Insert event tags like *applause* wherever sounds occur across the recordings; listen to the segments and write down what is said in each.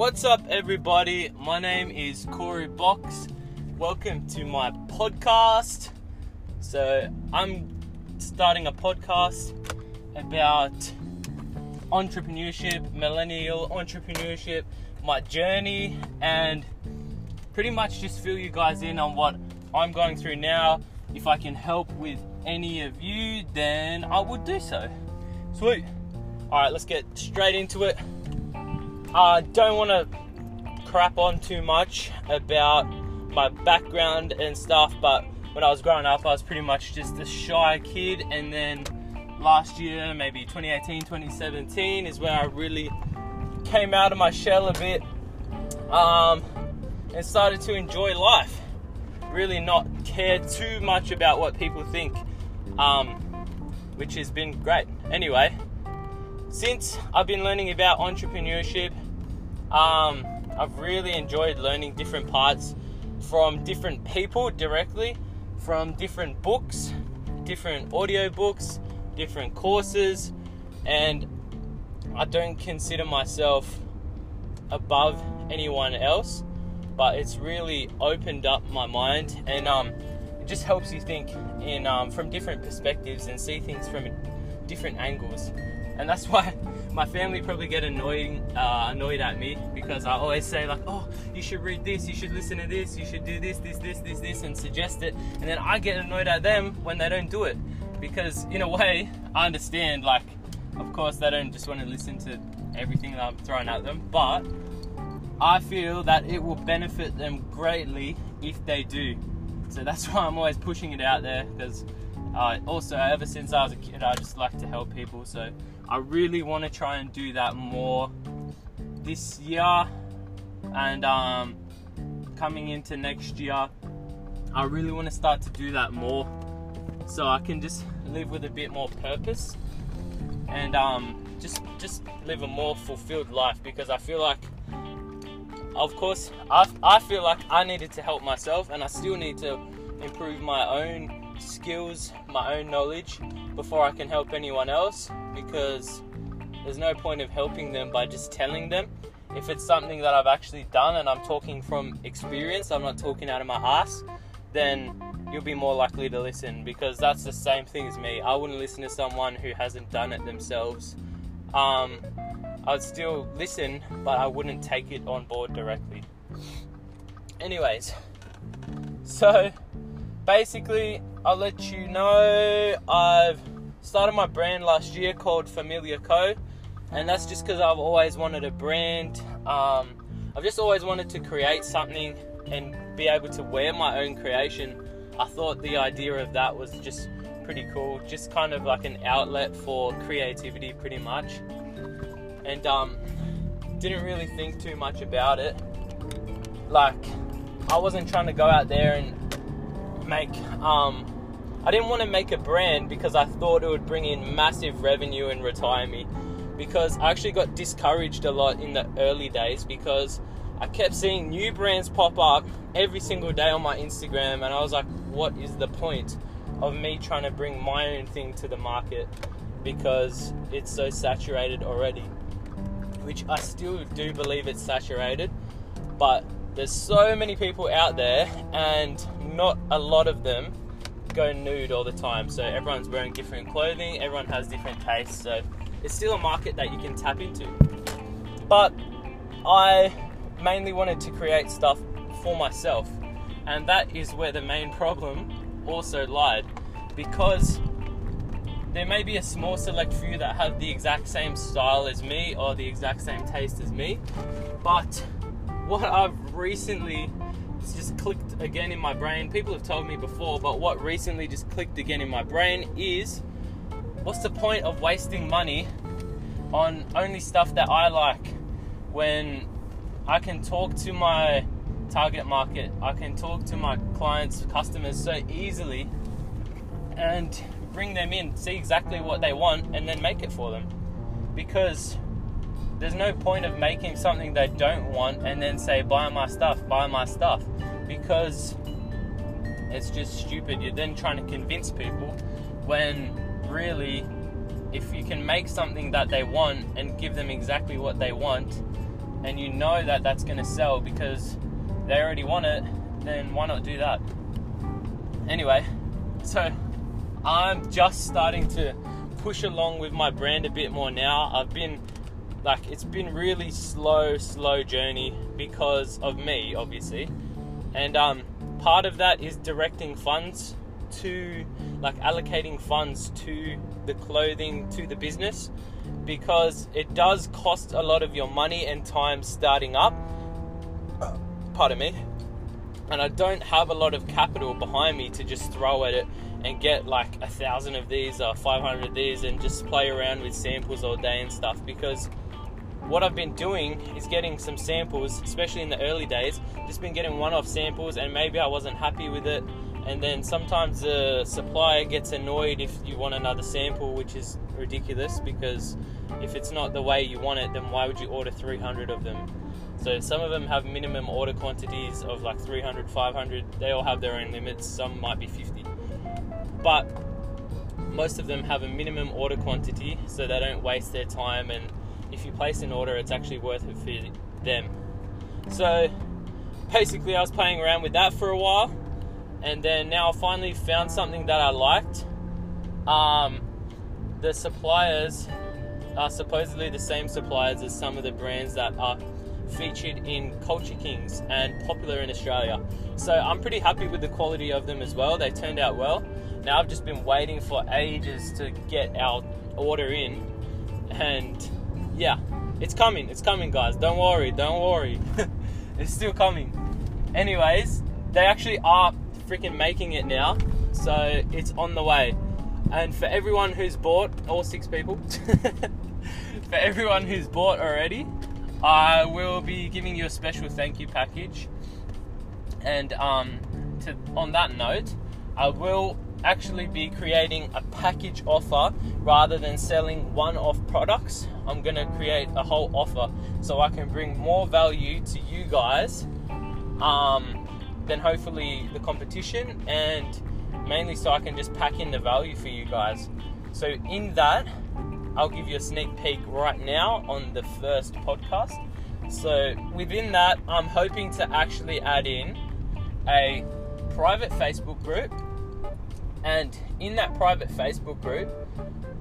What's up, everybody? My name is Corey Box. Welcome to my podcast. So, I'm starting a podcast about entrepreneurship, millennial entrepreneurship, my journey, and pretty much just fill you guys in on what I'm going through now. If I can help with any of you, then I would do so. Sweet. All right, let's get straight into it. I don't want to crap on too much about my background and stuff, but when I was growing up, I was pretty much just a shy kid, and then last year, maybe 2018, 2017, is where I really came out of my shell a bit um, and started to enjoy life. Really, not care too much about what people think, um, which has been great. Anyway, since I've been learning about entrepreneurship, um, I've really enjoyed learning different parts from different people directly, from different books, different audio books, different courses, and I don't consider myself above anyone else, but it's really opened up my mind and um, it just helps you think in um, from different perspectives and see things from different angles. And that's *laughs* why my family probably get annoying uh, annoyed at me because I always say like, oh, you should read this, you should listen to this, you should do this, this, this, this, this, and suggest it, and then I get annoyed at them when they don't do it because in a way I understand like, of course they don't just want to listen to everything that I'm throwing at them, but I feel that it will benefit them greatly if they do. So that's *laughs* why I'm always pushing it out there because uh, also ever since I was a kid I just like to help people so I really want to try and do that more this year and um, coming into next year. I really want to start to do that more so I can just live with a bit more purpose and um, just just live a more fulfilled life because I feel like of course I, I feel like I needed to help myself and I still need to improve my own skills, my own knowledge before I can help anyone else because there's no point of helping them by just telling them. If it's something that I've actually done and I'm talking from experience, I'm not talking out of my ass, then you'll be more likely to listen because that's the same thing as me. I wouldn't listen to someone who hasn't done it themselves. Um, I'd still listen, but I wouldn't take it on board directly. Anyways, so basically, I'll let you know I've started my brand last year called Familiar Co. And that's just because I've always wanted a brand. Um, I've just always wanted to create something and be able to wear my own creation. I thought the idea of that was just pretty cool. Just kind of like an outlet for creativity, pretty much. And um, didn't really think too much about it. Like, I wasn't trying to go out there and make um, I didn't want to make a brand because I thought it would bring in massive revenue and retire me. Because I actually got discouraged a lot in the early days because I kept seeing new brands pop up every single day on my Instagram, and I was like, what is the point of me trying to bring my own thing to the market because it's so saturated already? Which I still do believe it's saturated, but there's so many people out there, and not a lot of them go nude all the time. So everyone's wearing different clothing, everyone has different tastes. So it's still a market that you can tap into. But I mainly wanted to create stuff for myself. And that is where the main problem also lied. Because there may be a small select few that have the exact same style as me or the exact same taste as me. But what I've recently just clicked again in my brain. People have told me before, but what recently just clicked again in my brain is what's the point of wasting money on only stuff that I like when I can talk to my target market, I can talk to my clients, customers so easily and bring them in, see exactly what they want, and then make it for them. Because there's no point of making something they don't want and then say, buy my stuff, buy my stuff, because it's just stupid. You're then trying to convince people when really, if you can make something that they want and give them exactly what they want, and you know that that's going to sell because they already want it, then why not do that? Anyway, so I'm just starting to push along with my brand a bit more now. I've been like it's been really slow, slow journey because of me, obviously, and um, part of that is directing funds to like allocating funds to the clothing to the business because it does cost a lot of your money and time starting up. Pardon me. And I don't have a lot of capital behind me to just throw at it and get like a thousand of these or 500 of these and just play around with samples all day and stuff because what I've been doing is getting some samples, especially in the early days, just been getting one off samples and maybe I wasn't happy with it. And then sometimes the supplier gets annoyed if you want another sample, which is ridiculous because if it's not the way you want it, then why would you order 300 of them? So some of them have minimum order quantities of like 300, 500. They all have their own limits. Some might be 50. But most of them have a minimum order quantity so they don't waste their time and if you place an order, it's actually worth it for them. So basically, I was playing around with that for a while, and then now I finally found something that I liked. Um, the suppliers are supposedly the same suppliers as some of the brands that are featured in Culture Kings and popular in Australia. So I'm pretty happy with the quality of them as well. They turned out well. Now I've just been waiting for ages to get our order in, and yeah, it's coming. It's coming, guys. Don't worry. Don't worry. *laughs* it's still coming. Anyways, they actually are freaking making it now, so it's on the way. And for everyone who's bought, all six people, *laughs* for everyone who's bought already, I will be giving you a special thank you package. And um, to, on that note, I will actually be creating a package offer rather than selling one off products. I'm going to create a whole offer so I can bring more value to you guys um, than hopefully the competition and mainly so I can just pack in the value for you guys. So, in that, I'll give you a sneak peek right now on the first podcast. So, within that, I'm hoping to actually add in a private Facebook group and in that private Facebook group,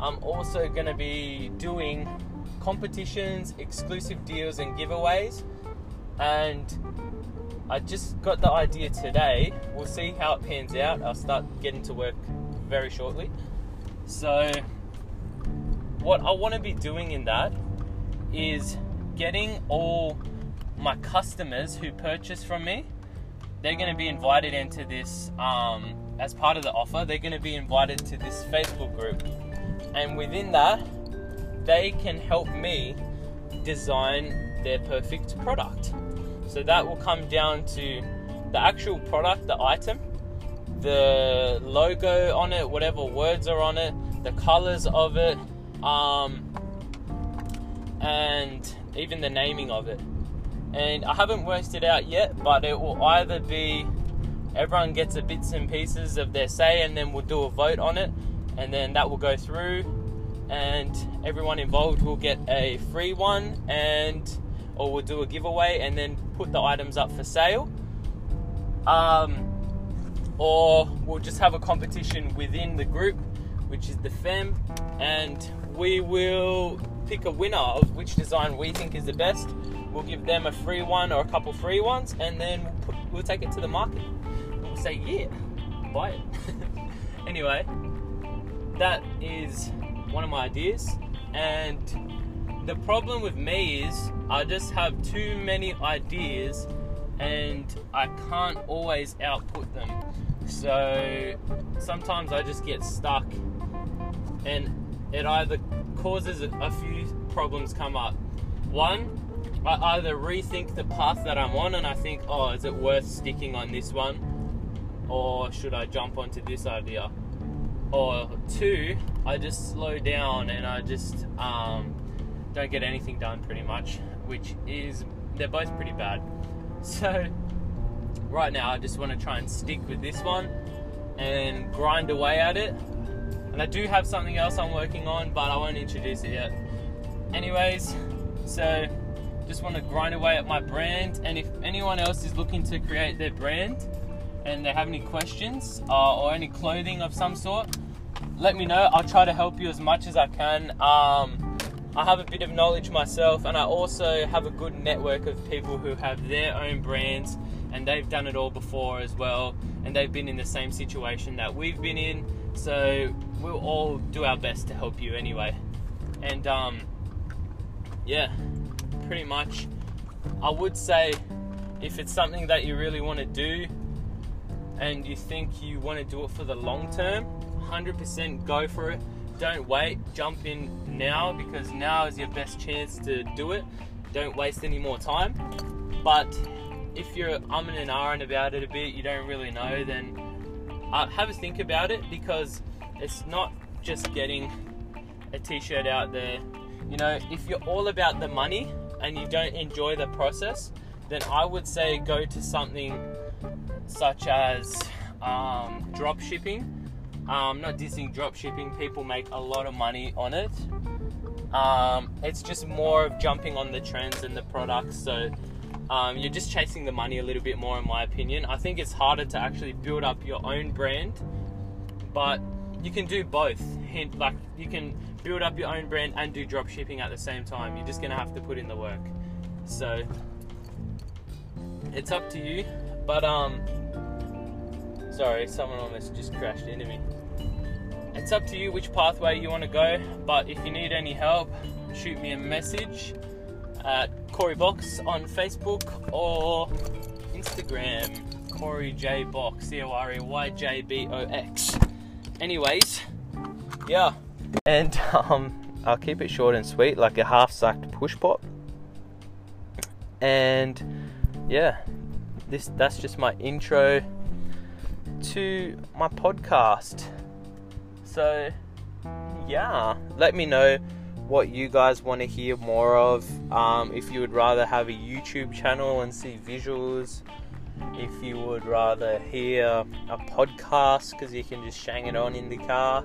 I'm also going to be doing competitions, exclusive deals, and giveaways. And I just got the idea today. We'll see how it pans out. I'll start getting to work very shortly. So, what I want to be doing in that is getting all my customers who purchase from me. They're going to be invited into this um, as part of the offer, they're going to be invited to this Facebook group. And within that, they can help me design their perfect product. So that will come down to the actual product, the item, the logo on it, whatever words are on it, the colors of it, um, and even the naming of it. And I haven't worked it out yet, but it will either be everyone gets a bits and pieces of their say, and then we'll do a vote on it, and then that will go through, and everyone involved will get a free one, and or we'll do a giveaway, and then put the items up for sale. Um, or we'll just have a competition within the group, which is the FEM, and we will pick a winner of which design we think is the best. We'll give them a free one or a couple free ones, and then we'll, put, we'll take it to the market say, yeah, buy it. *laughs* anyway, that is one of my ideas. And the problem with me is I just have too many ideas and I can't always output them. So sometimes I just get stuck and it either causes a few problems come up. One, I either rethink the path that I'm on and I think, oh, is it worth sticking on this one? Or should I jump onto this idea? Or two, I just slow down and I just um, don't get anything done pretty much, which is, they're both pretty bad. *laughs* So, right now, I just want to try and stick with this one and grind away at it. And I do have something else I'm working on, but I won't introduce it yet. Anyways, so just want to grind away at my brand. And if anyone else is looking to create their brand and they have any questions uh, or any clothing of some sort, let me know. I'll try to help you as much as I can. Um, I have a bit of knowledge myself, and I also have a good network of people who have their own brands and they've done it all before as well, and they've been in the same situation that we've been in. So we'll all do our best to help you anyway. And um, yeah, pretty much. I would say if it's something that you really want to do and you think you want to do it for the long term, 100% go for it. Don't wait, jump in now because now is your best chance to do it. Don't waste any more time. But if you're umming and ahhing about it a bit, you don't really know, then uh, have a think about it because it's not just getting a t shirt out there. You know, if you're all about the money and you don't enjoy the process, then I would say go to something such as um, drop shipping. Um, not dissing drop shipping, people make a lot of money on it. Um, it's just more of jumping on the trends and the products. So um, you're just chasing the money a little bit more, in my opinion. I think it's harder to actually build up your own brand, but you can do both. Hint, like you can build up your own brand and do drop shipping at the same time. You're just gonna have to put in the work. So it's up to you. But um, sorry, someone almost just crashed into me. It's up to you which pathway you want to go. But if you need any help, shoot me a message at Corey Box on Facebook or Instagram. Corey J Box, C O R E Y J B O X. Anyways, yeah. And um, I'll keep it short and sweet, like a half sucked push pop. And yeah, this that's just my intro to my podcast. So yeah, let me know what you guys want to hear more of. Um, if you would rather have a YouTube channel and see visuals, if you would rather hear a podcast because you can just shang it on in the car.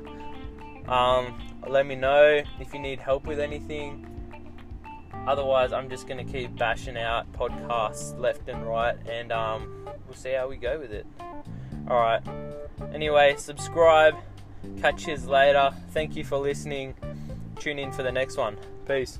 Um, let me know if you need help with anything. Otherwise, I'm just going to keep bashing out podcasts left and right, and um, we'll see how we go with it. Alright. Anyway, subscribe. Catch you later. Thank you for listening tune in for the next one. Peace.